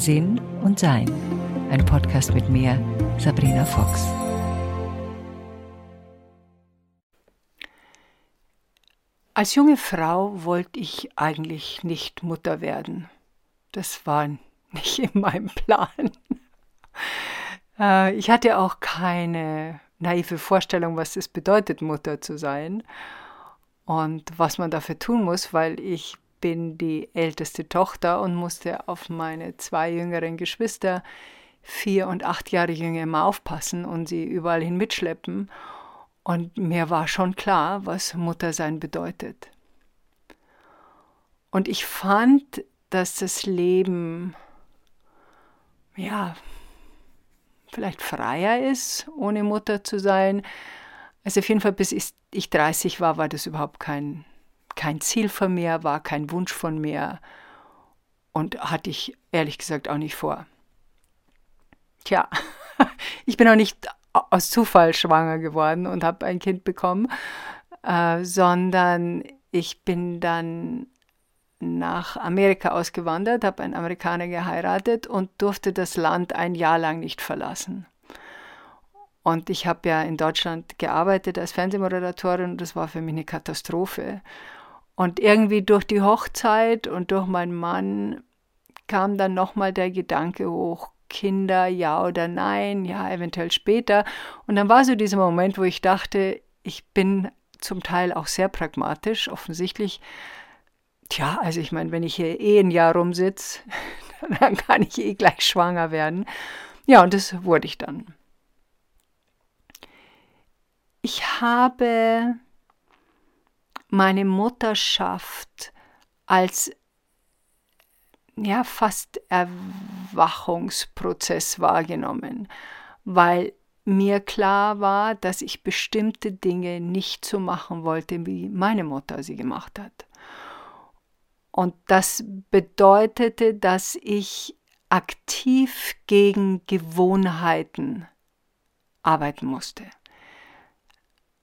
Sinn und Sein. Ein Podcast mit mir, Sabrina Fox. Als junge Frau wollte ich eigentlich nicht Mutter werden. Das war nicht in meinem Plan. Äh, ich hatte auch keine naive Vorstellung, was es bedeutet, Mutter zu sein und was man dafür tun muss, weil ich bin die älteste Tochter und musste auf meine zwei jüngeren Geschwister, vier und acht Jahre jünger, immer aufpassen und sie überall hin mitschleppen. Und mir war schon klar, was Muttersein bedeutet. Und ich fand, dass das Leben, ja, vielleicht freier ist, ohne Mutter zu sein. Also auf jeden Fall, bis ich 30 war, war das überhaupt kein, kein Ziel von mir, war kein Wunsch von mir und hatte ich ehrlich gesagt auch nicht vor. Tja, ich bin auch nicht aus Zufall schwanger geworden und habe ein Kind bekommen, äh, sondern ich bin dann nach Amerika ausgewandert, habe einen Amerikaner geheiratet und durfte das Land ein Jahr lang nicht verlassen. Und ich habe ja in Deutschland gearbeitet als Fernsehmoderatorin und das war für mich eine Katastrophe. Und irgendwie durch die Hochzeit und durch meinen Mann kam dann nochmal der Gedanke hoch, Kinder, ja oder nein, ja, eventuell später. Und dann war so dieser Moment, wo ich dachte, ich bin zum Teil auch sehr pragmatisch, offensichtlich. Tja, also ich meine, wenn ich hier eh ein Jahr rumsitze, dann kann ich eh gleich schwanger werden. Ja, und das wurde ich dann. Ich habe meine Mutterschaft als ja fast Erwachungsprozess wahrgenommen, weil mir klar war, dass ich bestimmte Dinge nicht so machen wollte, wie meine Mutter sie gemacht hat. Und das bedeutete, dass ich aktiv gegen Gewohnheiten arbeiten musste.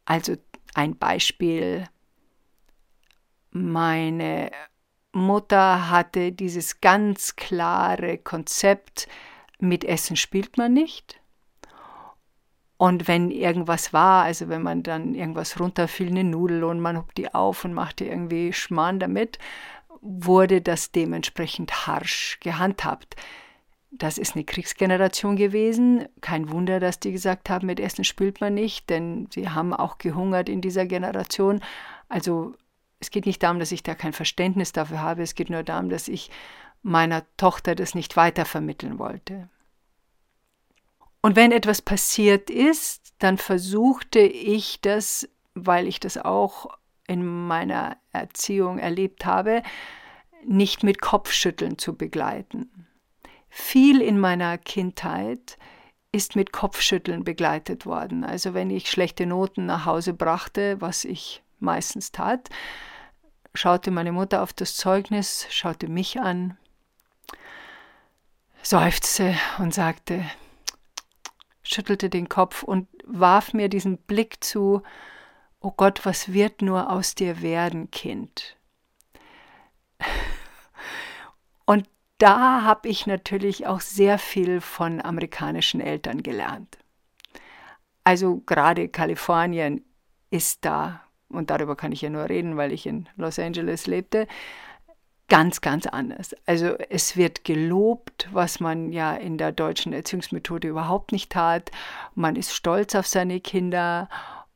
Also ein Beispiel, meine Mutter hatte dieses ganz klare Konzept, mit Essen spielt man nicht. Und wenn irgendwas war, also wenn man dann irgendwas runterfiel, eine Nudel und man hob die auf und machte irgendwie Schmarrn damit, wurde das dementsprechend harsch gehandhabt. Das ist eine Kriegsgeneration gewesen. Kein Wunder, dass die gesagt haben, mit Essen spielt man nicht, denn sie haben auch gehungert in dieser Generation. Also es geht nicht darum, dass ich da kein Verständnis dafür habe, es geht nur darum, dass ich meiner Tochter das nicht weitervermitteln wollte. Und wenn etwas passiert ist, dann versuchte ich das, weil ich das auch in meiner Erziehung erlebt habe, nicht mit Kopfschütteln zu begleiten. Viel in meiner Kindheit ist mit Kopfschütteln begleitet worden. Also wenn ich schlechte Noten nach Hause brachte, was ich meistens tat, schaute meine Mutter auf das Zeugnis, schaute mich an, seufzte und sagte, schüttelte den Kopf und warf mir diesen Blick zu, oh Gott, was wird nur aus dir werden, Kind? Und da habe ich natürlich auch sehr viel von amerikanischen Eltern gelernt. Also gerade Kalifornien ist da und darüber kann ich ja nur reden, weil ich in Los Angeles lebte, ganz, ganz anders. Also es wird gelobt, was man ja in der deutschen Erziehungsmethode überhaupt nicht tat. Man ist stolz auf seine Kinder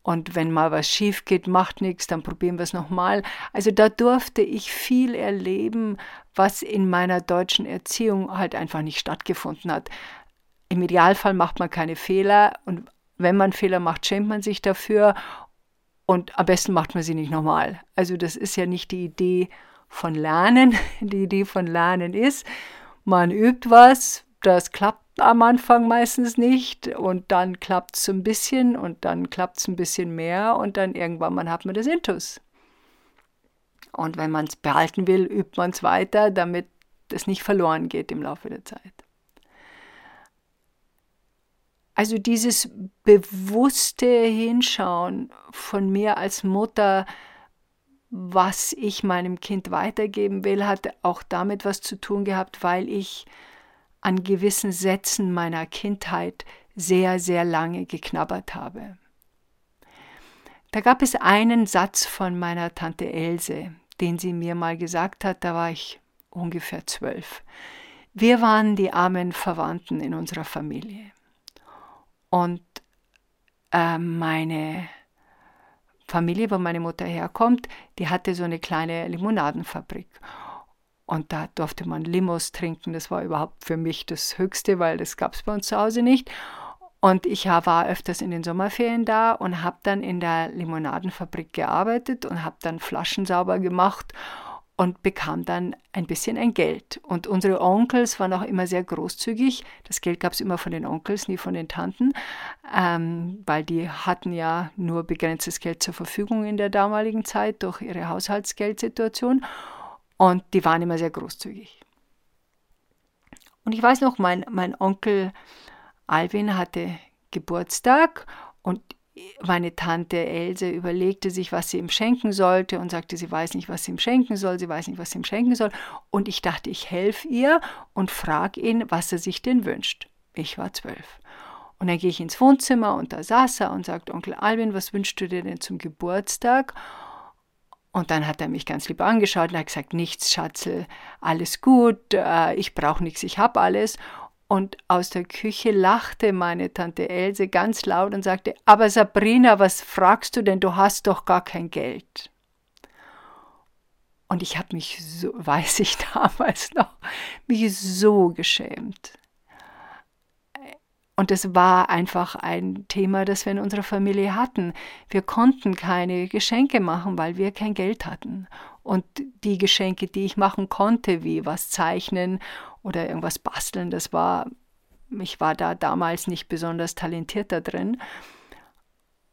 und wenn mal was schief geht, macht nichts, dann probieren wir es nochmal. Also da durfte ich viel erleben, was in meiner deutschen Erziehung halt einfach nicht stattgefunden hat. Im Idealfall macht man keine Fehler und wenn man Fehler macht, schämt man sich dafür und am besten macht man sie nicht nochmal. Also das ist ja nicht die Idee von Lernen. Die Idee von Lernen ist, man übt was, das klappt am Anfang meistens nicht und dann klappt es ein bisschen und dann klappt es ein bisschen mehr und dann irgendwann mal hat man das Intus. Und wenn man es behalten will, übt man es weiter, damit es nicht verloren geht im Laufe der Zeit. Also dieses bewusste Hinschauen von mir als Mutter, was ich meinem Kind weitergeben will, hat auch damit was zu tun gehabt, weil ich an gewissen Sätzen meiner Kindheit sehr, sehr lange geknabbert habe. Da gab es einen Satz von meiner Tante Else, den sie mir mal gesagt hat, da war ich ungefähr zwölf. Wir waren die armen Verwandten in unserer Familie. Und äh, meine Familie, wo meine Mutter herkommt, die hatte so eine kleine Limonadenfabrik. Und da durfte man Limos trinken. Das war überhaupt für mich das Höchste, weil das gab es bei uns zu Hause nicht. Und ich war öfters in den Sommerferien da und habe dann in der Limonadenfabrik gearbeitet und habe dann Flaschen sauber gemacht und bekam dann ein bisschen ein Geld. Und unsere Onkels waren auch immer sehr großzügig. Das Geld gab es immer von den Onkels, nie von den Tanten, ähm, weil die hatten ja nur begrenztes Geld zur Verfügung in der damaligen Zeit durch ihre Haushaltsgeldsituation. Und die waren immer sehr großzügig. Und ich weiß noch, mein, mein Onkel Alvin hatte Geburtstag und meine Tante Else überlegte sich, was sie ihm schenken sollte und sagte, sie weiß nicht, was sie ihm schenken soll, sie weiß nicht, was sie ihm schenken soll. Und ich dachte, ich helfe ihr und frage ihn, was er sich denn wünscht. Ich war zwölf. Und dann gehe ich ins Wohnzimmer und da saß er und sagt, Onkel Alvin, was wünschst du dir denn zum Geburtstag? Und dann hat er mich ganz lieb angeschaut und hat gesagt, nichts, Schatzel, alles gut, äh, ich brauche nichts, ich habe alles. Und aus der Küche lachte meine Tante Else ganz laut und sagte, aber Sabrina, was fragst du denn, du hast doch gar kein Geld. Und ich habe mich, so, weiß ich damals noch, mich so geschämt. Und es war einfach ein Thema, das wir in unserer Familie hatten. Wir konnten keine Geschenke machen, weil wir kein Geld hatten. Und die Geschenke, die ich machen konnte, wie was zeichnen oder irgendwas basteln. Das war, ich war da damals nicht besonders talentiert da drin.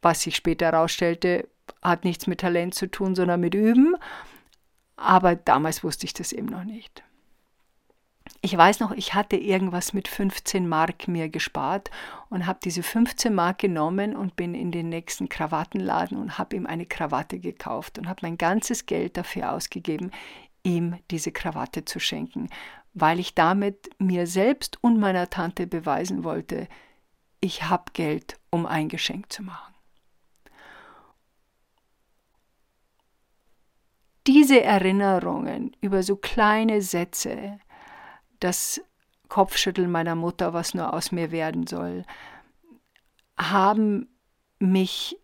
Was sich später herausstellte, hat nichts mit Talent zu tun, sondern mit Üben. Aber damals wusste ich das eben noch nicht. Ich weiß noch, ich hatte irgendwas mit 15 Mark mir gespart und habe diese 15 Mark genommen und bin in den nächsten Krawattenladen und habe ihm eine Krawatte gekauft und habe mein ganzes Geld dafür ausgegeben, ihm diese Krawatte zu schenken, weil ich damit mir selbst und meiner Tante beweisen wollte, ich habe Geld, um ein Geschenk zu machen. Diese Erinnerungen über so kleine Sätze, das Kopfschütteln meiner Mutter, was nur aus mir werden soll, haben mich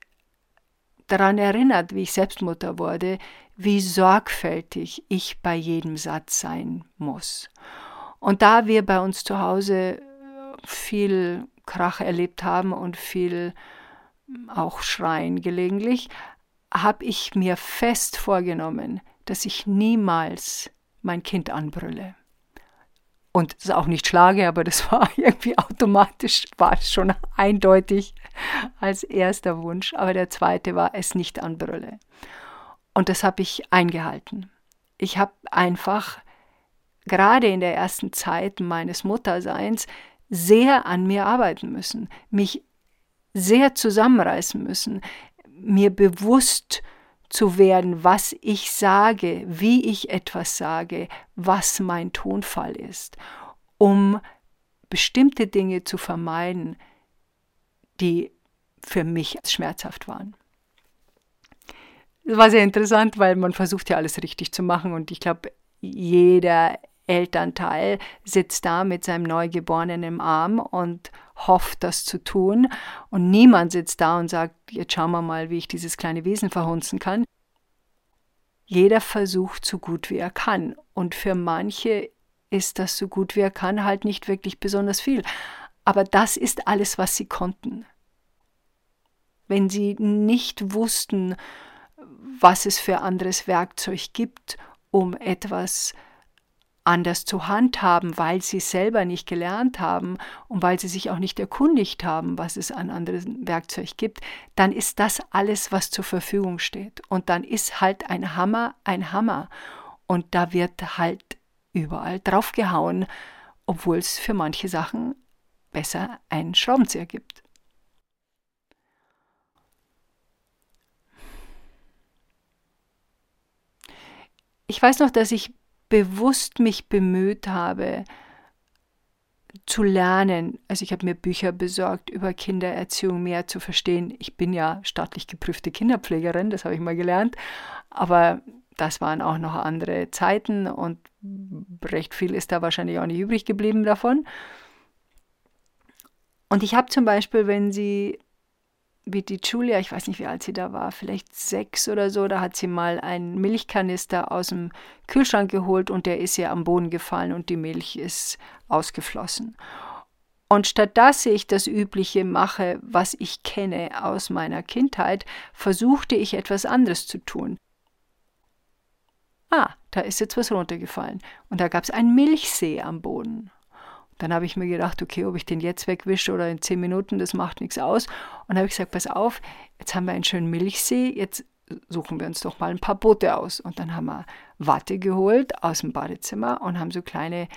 daran erinnert, wie ich selbst Mutter wurde, wie sorgfältig ich bei jedem Satz sein muss. Und da wir bei uns zu Hause viel Krach erlebt haben und viel auch Schreien gelegentlich, habe ich mir fest vorgenommen, dass ich niemals mein Kind anbrülle. Und es auch nicht schlage, aber das war irgendwie automatisch, war schon eindeutig als erster Wunsch. Aber der zweite war, es nicht anbrülle. Und das habe ich eingehalten. Ich habe einfach gerade in der ersten Zeit meines Mutterseins sehr an mir arbeiten müssen, mich sehr zusammenreißen müssen, mir bewusst zu werden, was ich sage, wie ich etwas sage, was mein Tonfall ist, um bestimmte Dinge zu vermeiden, die für mich schmerzhaft waren. Es war sehr interessant, weil man versucht ja alles richtig zu machen und ich glaube, jeder Elternteil sitzt da mit seinem Neugeborenen im Arm und hofft, das zu tun. Und niemand sitzt da und sagt, jetzt schauen wir mal, wie ich dieses kleine Wesen verhunzen kann. Jeder versucht so gut wie er kann. Und für manche ist das so gut wie er kann halt nicht wirklich besonders viel. Aber das ist alles, was sie konnten. Wenn sie nicht wussten, was es für anderes Werkzeug gibt, um etwas anders zu handhaben, weil sie selber nicht gelernt haben und weil sie sich auch nicht erkundigt haben, was es an anderen Werkzeug gibt, dann ist das alles, was zur Verfügung steht. Und dann ist halt ein Hammer ein Hammer. Und da wird halt überall draufgehauen, obwohl es für manche Sachen besser einen Schraubenzieher gibt. Ich weiß noch, dass ich bewusst mich bemüht habe, zu lernen. Also ich habe mir Bücher besorgt über Kindererziehung mehr zu verstehen. Ich bin ja staatlich geprüfte Kinderpflegerin, das habe ich mal gelernt, aber das waren auch noch andere Zeiten und recht viel ist da wahrscheinlich auch nicht übrig geblieben davon. Und ich habe zum Beispiel, wenn sie, wie die Julia, ich weiß nicht, wie alt sie da war, vielleicht sechs oder so, da hat sie mal einen Milchkanister aus dem Kühlschrank geholt und der ist ihr am Boden gefallen und die Milch ist ausgeflossen. Und statt dass ich das Übliche mache, was ich kenne aus meiner Kindheit, versuchte ich etwas anderes zu tun. Ah, da ist jetzt was runtergefallen. Und da gab es einen Milchsee am Boden. Dann habe ich mir gedacht, okay, ob ich den jetzt wegwische oder in zehn Minuten, das macht nichts aus. Und habe ich gesagt, pass auf, jetzt haben wir einen schönen Milchsee, jetzt suchen wir uns doch mal ein paar Boote aus. Und dann haben wir Watte geholt aus dem Badezimmer und haben so kleine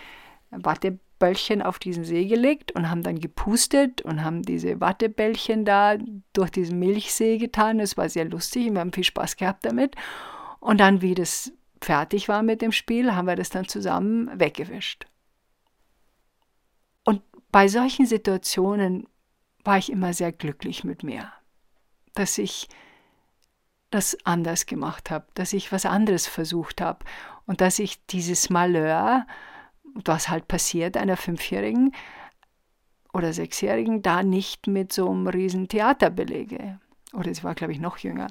Wattebällchen auf diesen See gelegt und haben dann gepustet und haben diese Wattebällchen da durch diesen Milchsee getan. Das war sehr lustig, wir haben viel Spaß gehabt damit. Und dann, wie das fertig war mit dem Spiel, haben wir das dann zusammen weggewischt. Bei solchen Situationen war ich immer sehr glücklich mit mir, dass ich das anders gemacht habe, dass ich was anderes versucht habe und dass ich dieses Malheur, was halt passiert einer Fünfjährigen oder Sechsjährigen, da nicht mit so einem riesen Theater belege. Oder sie war, glaube ich, noch jünger.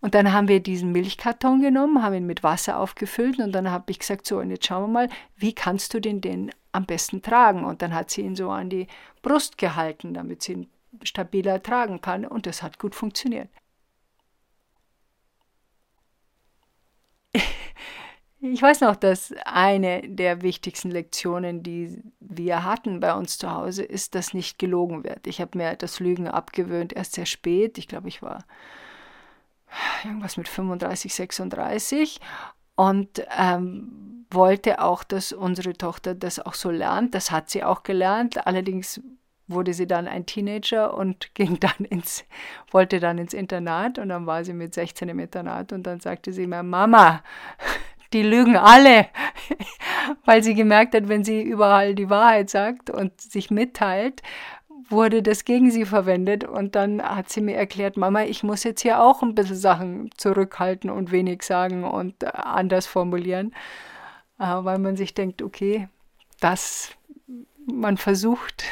Und dann haben wir diesen Milchkarton genommen, haben ihn mit Wasser aufgefüllt und dann habe ich gesagt, so, und jetzt schauen wir mal, wie kannst du den denn am besten tragen? Und dann hat sie ihn so an die Brust gehalten, damit sie ihn stabiler tragen kann und das hat gut funktioniert. Ich weiß noch, dass eine der wichtigsten Lektionen, die wir hatten bei uns zu Hause, ist, dass nicht gelogen wird. Ich habe mir das Lügen abgewöhnt, erst sehr spät. Ich glaube, ich war irgendwas mit 35, 36 und ähm, wollte auch, dass unsere Tochter das auch so lernt. Das hat sie auch gelernt. Allerdings wurde sie dann ein Teenager und ging dann ins, wollte dann ins Internat. Und dann war sie mit 16 im Internat. Und dann sagte sie mir, Mama, die lügen alle, weil sie gemerkt hat, wenn sie überall die Wahrheit sagt und sich mitteilt, wurde das gegen sie verwendet. Und dann hat sie mir erklärt, Mama, ich muss jetzt hier auch ein bisschen Sachen zurückhalten und wenig sagen und äh, anders formulieren, weil man sich denkt, okay, das, man versucht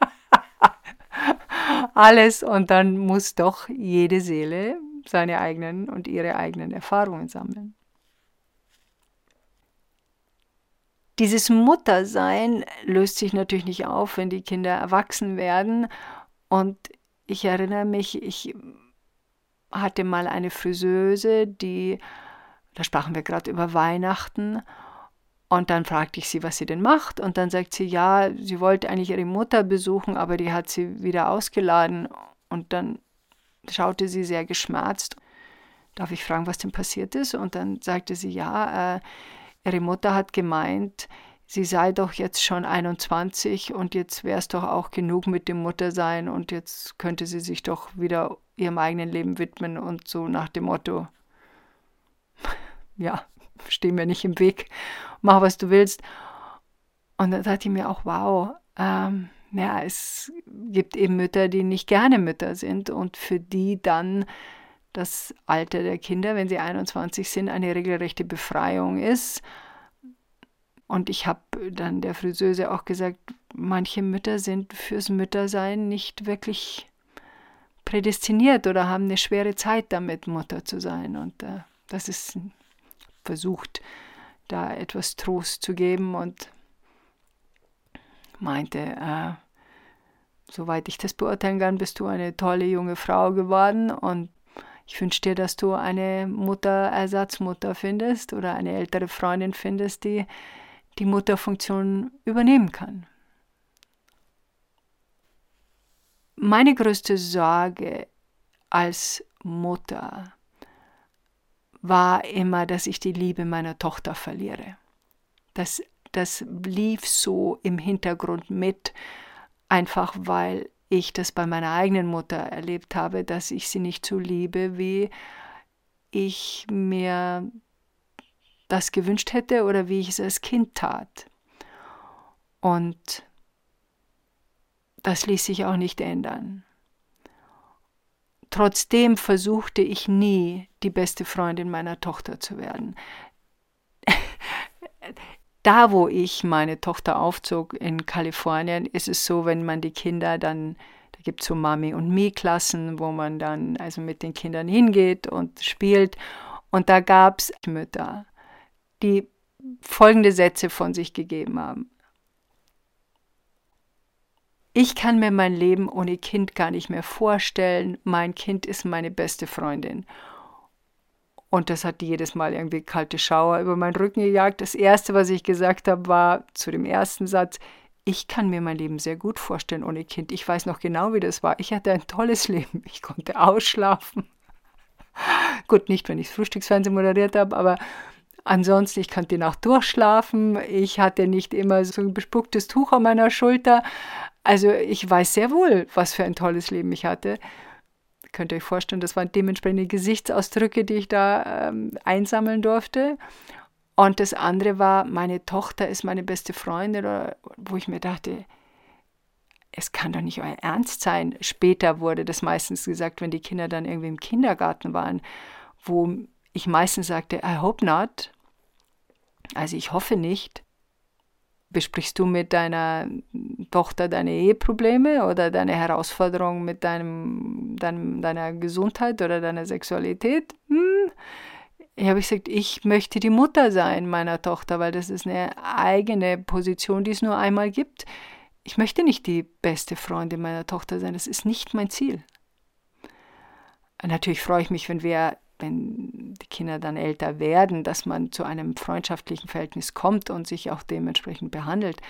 alles und dann muss doch jede Seele seine eigenen und ihre eigenen Erfahrungen sammeln. Dieses Muttersein löst sich natürlich nicht auf, wenn die Kinder erwachsen werden. Und ich erinnere mich, ich hatte mal eine Friseuse, die, da sprachen wir gerade über Weihnachten, und dann fragte ich sie, was sie denn macht. Und dann sagt sie, ja, sie wollte eigentlich ihre Mutter besuchen, aber die hat sie wieder ausgeladen. Und dann schaute sie sehr geschmerzt. Darf ich fragen, was denn passiert ist? Und dann sagte sie, ja, äh, Ihre Mutter hat gemeint, sie sei doch jetzt schon 21 und jetzt wäre es doch auch genug mit dem Muttersein und jetzt könnte sie sich doch wieder ihrem eigenen Leben widmen und so nach dem Motto, ja, steh mir nicht im Weg, mach was du willst. Und dann dachte ich mir auch, wow, ähm, ja, es gibt eben Mütter, die nicht gerne Mütter sind und für die dann das Alter der Kinder, wenn sie 21 sind, eine regelrechte Befreiung ist. Und ich habe dann der Friseuse auch gesagt, manche Mütter sind fürs Müttersein nicht wirklich prädestiniert oder haben eine schwere Zeit damit, Mutter zu sein. Und äh, das ist versucht, da etwas Trost zu geben und meinte, äh, soweit ich das beurteilen kann, bist du eine tolle junge Frau geworden und ich wünsche dir, dass du eine Mutter, Ersatzmutter findest oder eine ältere Freundin findest, die die Mutterfunktion übernehmen kann. Meine größte Sorge als Mutter war immer, dass ich die Liebe meiner Tochter verliere. Das, das lief so im Hintergrund mit, einfach weil ich das bei meiner eigenen Mutter erlebt habe, dass ich sie nicht so liebe, wie ich mir das gewünscht hätte oder wie ich es als Kind tat. Und das ließ sich auch nicht ändern. Trotzdem versuchte ich nie, die beste Freundin meiner Tochter zu werden. da, wo ich meine Tochter aufzog in Kalifornien, ist es so, wenn man die Kinder dann, da gibt es so Mami- und Mi-Klassen, wo man dann also mit den Kindern hingeht und spielt. Und da gab es Mütter, die folgende Sätze von sich gegeben haben. Ich kann mir mein Leben ohne Kind gar nicht mehr vorstellen. Mein Kind ist meine beste Freundin. Und das hat jedes Mal irgendwie kalte Schauer über meinen Rücken gejagt. Das Erste, was ich gesagt habe, war zu dem ersten Satz, ich kann mir mein Leben sehr gut vorstellen ohne Kind. Ich weiß noch genau, wie das war. Ich hatte ein tolles Leben. Ich konnte ausschlafen. gut, nicht, wenn ich das Frühstücksfernsehen moderiert habe, aber ansonsten, ich konnte die Nacht durchschlafen. Ich hatte nicht immer so ein bespucktes Tuch an meiner Schulter. Also ich weiß sehr wohl, was für ein tolles Leben ich hatte. Könnt ihr euch vorstellen, das waren dementsprechende Gesichtsausdrücke, die ich da ähm, einsammeln durfte. Und das andere war, meine Tochter ist meine beste Freundin, wo ich mir dachte, es kann doch nicht euer Ernst sein. Später wurde das meistens gesagt, wenn die Kinder dann irgendwie im Kindergarten waren, wo ich meistens sagte, I hope not. Also ich hoffe nicht. Besprichst du mit deiner Tochter deine Eheprobleme oder deine Herausforderungen mit deinem, deinem, deiner Gesundheit oder deiner Sexualität? Hm. Ich habe gesagt, ich möchte die Mutter sein meiner Tochter, weil das ist eine eigene Position, die es nur einmal gibt. Ich möchte nicht die beste Freundin meiner Tochter sein. Das ist nicht mein Ziel. Natürlich freue ich mich, wenn wir wenn die Kinder dann älter werden, dass man zu einem freundschaftlichen Verhältnis kommt und sich auch dementsprechend behandelt.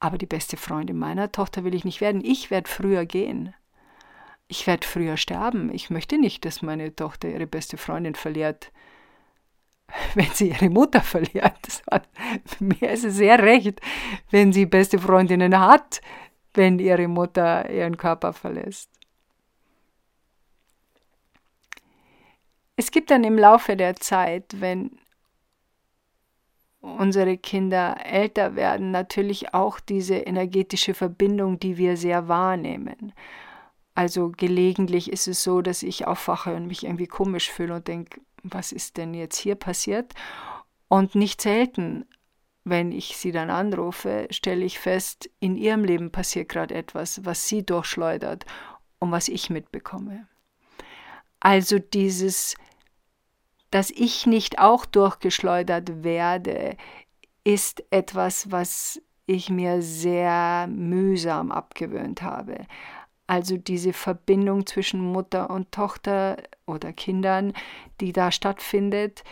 Aber die beste Freundin meiner Tochter will ich nicht werden. Ich werde früher gehen. Ich werde früher sterben. Ich möchte nicht, dass meine Tochter ihre beste Freundin verliert, wenn sie ihre Mutter verliert. Mir ist es sehr recht, wenn sie beste Freundinnen hat, wenn ihre Mutter ihren Körper verlässt. Es gibt dann im Laufe der Zeit, wenn unsere Kinder älter werden, natürlich auch diese energetische Verbindung, die wir sehr wahrnehmen. Also gelegentlich ist es so, dass ich aufwache und mich irgendwie komisch fühle und denke, was ist denn jetzt hier passiert? Und nicht selten, wenn ich sie dann anrufe, stelle ich fest, in ihrem Leben passiert gerade etwas, was sie durchschleudert und was ich mitbekomme. Also dieses dass ich nicht auch durchgeschleudert werde, ist etwas, was ich mir sehr mühsam abgewöhnt habe. Also diese Verbindung zwischen Mutter und Tochter oder Kindern, die da stattfindet,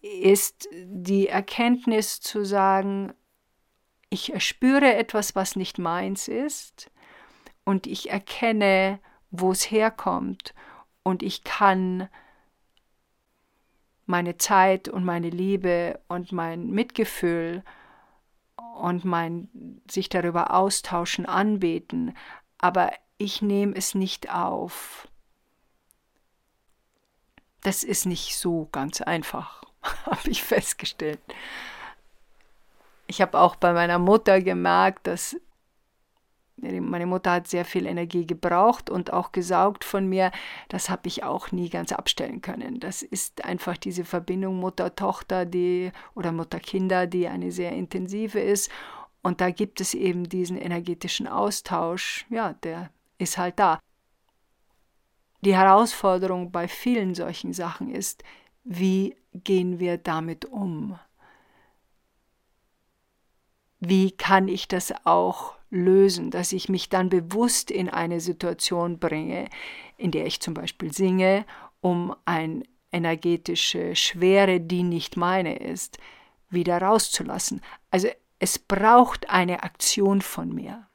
ist die Erkenntnis zu sagen, ich spüre etwas, was nicht meins ist und ich erkenne, wo es herkommt und ich kann meine Zeit und meine Liebe und mein Mitgefühl und mein sich darüber austauschen, anbeten, aber ich nehme es nicht auf. Das ist nicht so ganz einfach, habe ich festgestellt. Ich habe auch bei meiner Mutter gemerkt, dass meine Mutter hat sehr viel Energie gebraucht und auch gesaugt von mir. Das habe ich auch nie ganz abstellen können. Das ist einfach diese Verbindung Mutter-Tochter die, oder Mutter-Kinder, die eine sehr intensive ist. Und da gibt es eben diesen energetischen Austausch. Ja, der ist halt da. Die Herausforderung bei vielen solchen Sachen ist, wie gehen wir damit um? Wie kann ich das auch lösen, dass ich mich dann bewusst in eine Situation bringe, in der ich zum Beispiel singe, um eine energetische Schwere, die nicht meine ist, wieder rauszulassen. Also es braucht eine Aktion von mir.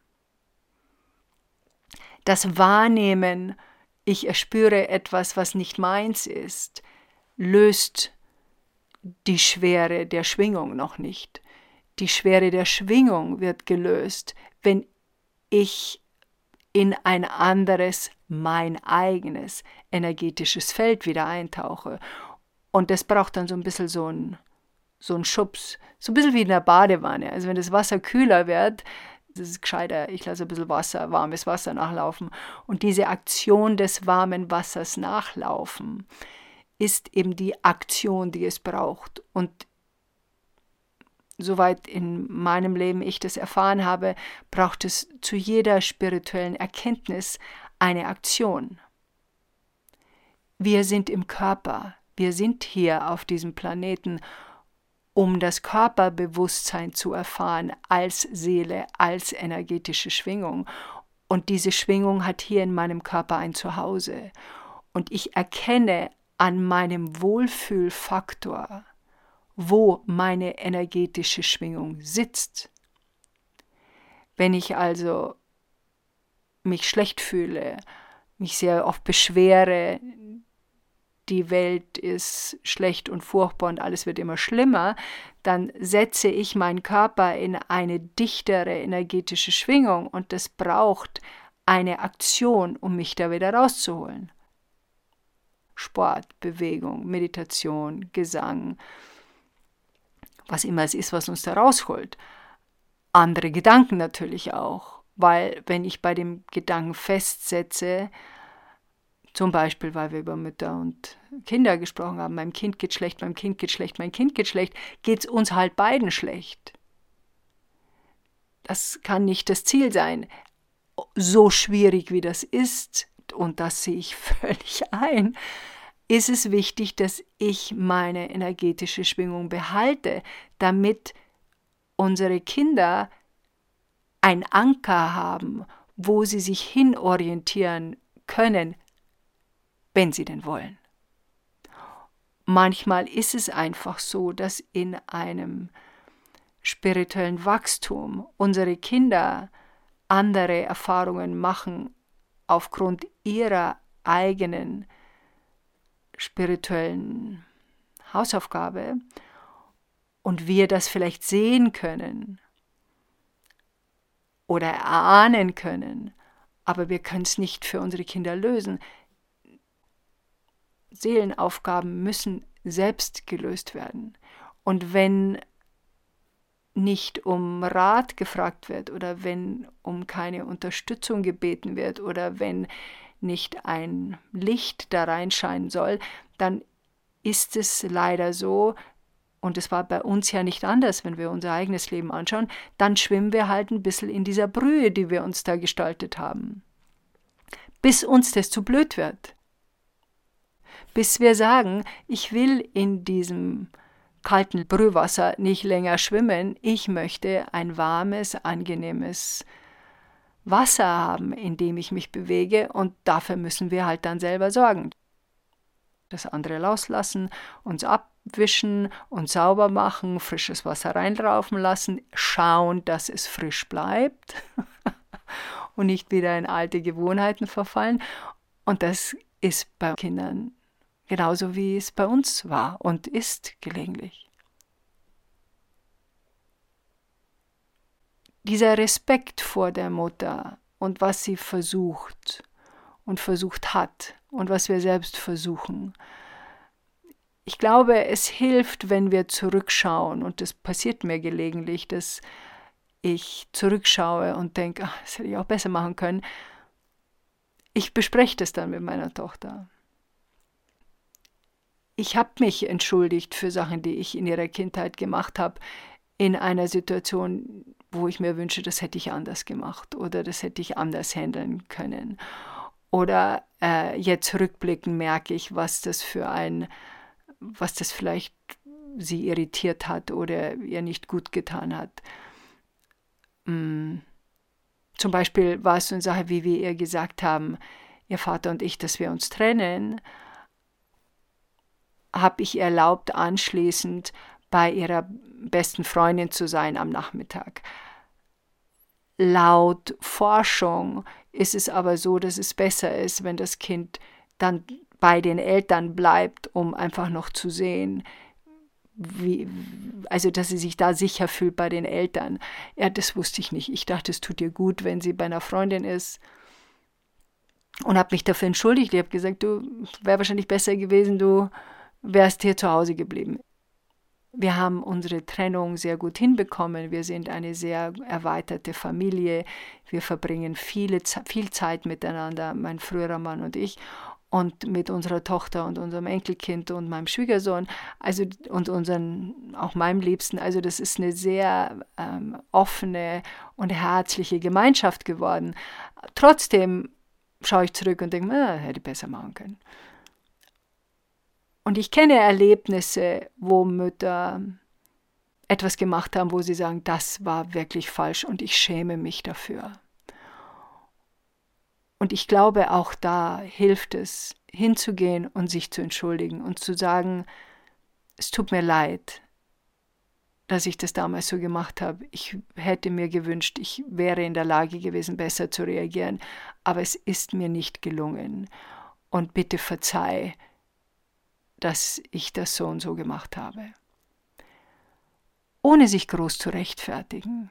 Das Wahrnehmen, ich erspüre etwas, was nicht meins ist, löst die Schwere der Schwingung noch nicht. Die Schwere der Schwingung wird gelöst, wenn ich in ein anderes, mein eigenes energetisches Feld wieder eintauche. Und das braucht dann so ein bisschen so ein, so ein Schubs, so ein bisschen wie in der Badewanne. Also wenn das Wasser kühler wird, Es ist gescheiter, ich lasse ein bisschen Wasser, warmes Wasser nachlaufen. Und diese Aktion des warmen Wassers nachlaufen ist eben die Aktion, die es braucht. Und soweit in meinem Leben ich das erfahren habe, braucht es zu jeder spirituellen Erkenntnis eine Aktion. Wir sind im Körper, wir sind hier auf diesem Planeten, um das Körperbewusstsein zu erfahren als Seele, als energetische Schwingung. Und diese Schwingung hat hier in meinem Körper ein Zuhause. Und ich erkenne an meinem Wohlfühlfaktor, wo meine energetische Schwingung sitzt. Wenn ich also mich schlecht fühle, mich sehr oft beschwere, die Welt ist schlecht und furchtbar und alles wird immer schlimmer, dann setze ich meinen Körper in eine dichtere energetische Schwingung und das braucht eine Aktion, um mich da wieder rauszuholen. Sport, Bewegung, Meditation, Gesang, was immer es ist, was uns da rausholt. Andere Gedanken natürlich auch, weil wenn ich bei dem Gedanken festsetze, zum Beispiel, weil wir über Mütter und Kinder gesprochen haben, meinem Kind geht schlecht, meinem Kind geht schlecht, mein Kind geht schlecht, geht es uns halt beiden schlecht. Das kann nicht das Ziel sein. So schwierig wie das ist, und das sehe ich völlig ein, ist es wichtig, dass ich meine energetische Schwingung behalte, damit unsere Kinder ein Anker haben, wo sie sich hinorientieren können, wenn sie denn wollen. Manchmal ist es einfach so, dass in einem spirituellen Wachstum unsere Kinder andere Erfahrungen machen aufgrund ihrer eigenen spirituellen Hausaufgabe und wir das vielleicht sehen können oder erahnen können, aber wir können es nicht für unsere Kinder lösen. Seelenaufgaben müssen selbst gelöst werden. Und wenn nicht um Rat gefragt wird oder wenn um keine Unterstützung gebeten wird oder wenn nicht ein Licht da reinscheinen soll, dann ist es leider so, und es war bei uns ja nicht anders, wenn wir unser eigenes Leben anschauen, dann schwimmen wir halt ein bisschen in dieser Brühe, die wir uns da gestaltet haben. Bis uns das zu blöd wird. Bis wir sagen, ich will in diesem kalten Brühwasser nicht länger schwimmen, ich möchte ein warmes, angenehmes Wasser haben, in dem ich mich bewege und dafür müssen wir halt dann selber sorgen. Das andere loslassen, uns abwischen und sauber machen, frisches Wasser reinlaufen lassen, schauen, dass es frisch bleibt und nicht wieder in alte Gewohnheiten verfallen. Und das ist bei Kindern genauso wie es bei uns war und ist gelegentlich. Dieser Respekt vor der Mutter und was sie versucht und versucht hat und was wir selbst versuchen. Ich glaube, es hilft, wenn wir zurückschauen und das passiert mir gelegentlich, dass ich zurückschaue und denke, ach, das hätte ich auch besser machen können. Ich bespreche das dann mit meiner Tochter. Ich habe mich entschuldigt für Sachen, die ich in ihrer Kindheit gemacht habe, in einer Situation, wo ich mir wünsche, das hätte ich anders gemacht oder das hätte ich anders handeln können. Oder äh, jetzt rückblickend merke ich, was das für ein, was das vielleicht sie irritiert hat oder ihr nicht gut getan hat. Mm. Zum Beispiel war es so eine Sache, wie wir ihr gesagt haben, ihr Vater und ich, dass wir uns trennen, habe ich erlaubt, anschließend bei ihrer besten Freundin zu sein am Nachmittag. Laut Forschung ist es aber so, dass es besser ist, wenn das Kind dann bei den Eltern bleibt, um einfach noch zu sehen, wie, also dass sie sich da sicher fühlt bei den Eltern. Ja, das wusste ich nicht. Ich dachte, es tut ihr gut, wenn sie bei einer Freundin ist. Und habe mich dafür entschuldigt. Ich habe gesagt, du wäre wahrscheinlich besser gewesen, du wärst hier zu Hause geblieben Wir haben unsere Trennung sehr gut hinbekommen. Wir sind eine sehr erweiterte Familie. Wir verbringen viele, viel Zeit miteinander, mein früherer Mann und ich und mit unserer Tochter und unserem Enkelkind und meinem Schwiegersohn, also und unseren, auch meinem Liebsten. Also das ist eine sehr ähm, offene und herzliche Gemeinschaft geworden. Trotzdem schaue ich zurück und denke, ah, hätte ich besser machen können. Und ich kenne Erlebnisse, wo Mütter etwas gemacht haben, wo sie sagen, das war wirklich falsch und ich schäme mich dafür. Und ich glaube, auch da hilft es, hinzugehen und sich zu entschuldigen und zu sagen, es tut mir leid, dass ich das damals so gemacht habe. Ich hätte mir gewünscht, ich wäre in der Lage gewesen, besser zu reagieren, aber es ist mir nicht gelungen. Und bitte verzeih, dass ich das so und so gemacht habe. Ohne sich groß zu rechtfertigen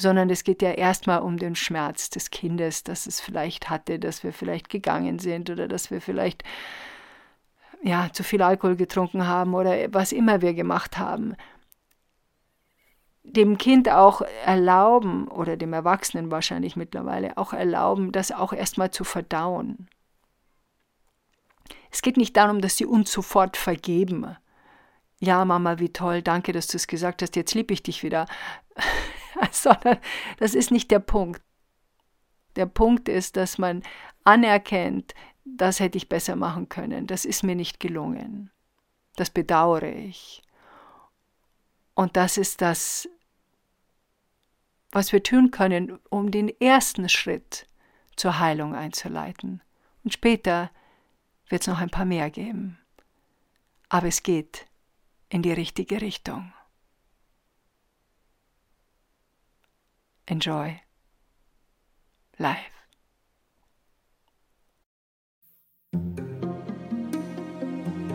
sondern es geht ja erstmal um den Schmerz des Kindes, dass es vielleicht hatte, dass wir vielleicht gegangen sind oder dass wir vielleicht ja, zu viel Alkohol getrunken haben oder was immer wir gemacht haben. Dem Kind auch erlauben oder dem Erwachsenen wahrscheinlich mittlerweile auch erlauben, das auch erstmal zu verdauen. Es geht nicht darum, dass sie uns sofort vergeben. Ja, Mama, wie toll, danke, dass du es gesagt hast, jetzt liebe ich dich wieder. sondern das ist nicht der Punkt. Der Punkt ist, dass man anerkennt, das hätte ich besser machen können, das ist mir nicht gelungen. Das bedauere ich. Und das ist das, was wir tun können, um den ersten Schritt zur Heilung einzuleiten. Und später wird es noch ein paar mehr geben. Aber es geht in die richtige Richtung. Enjoy life.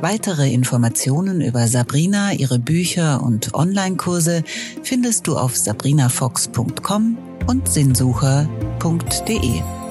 Weitere Informationen über Sabrina, ihre Bücher und Online-Kurse findest du auf sabrinafox.com und sinnsucher.de.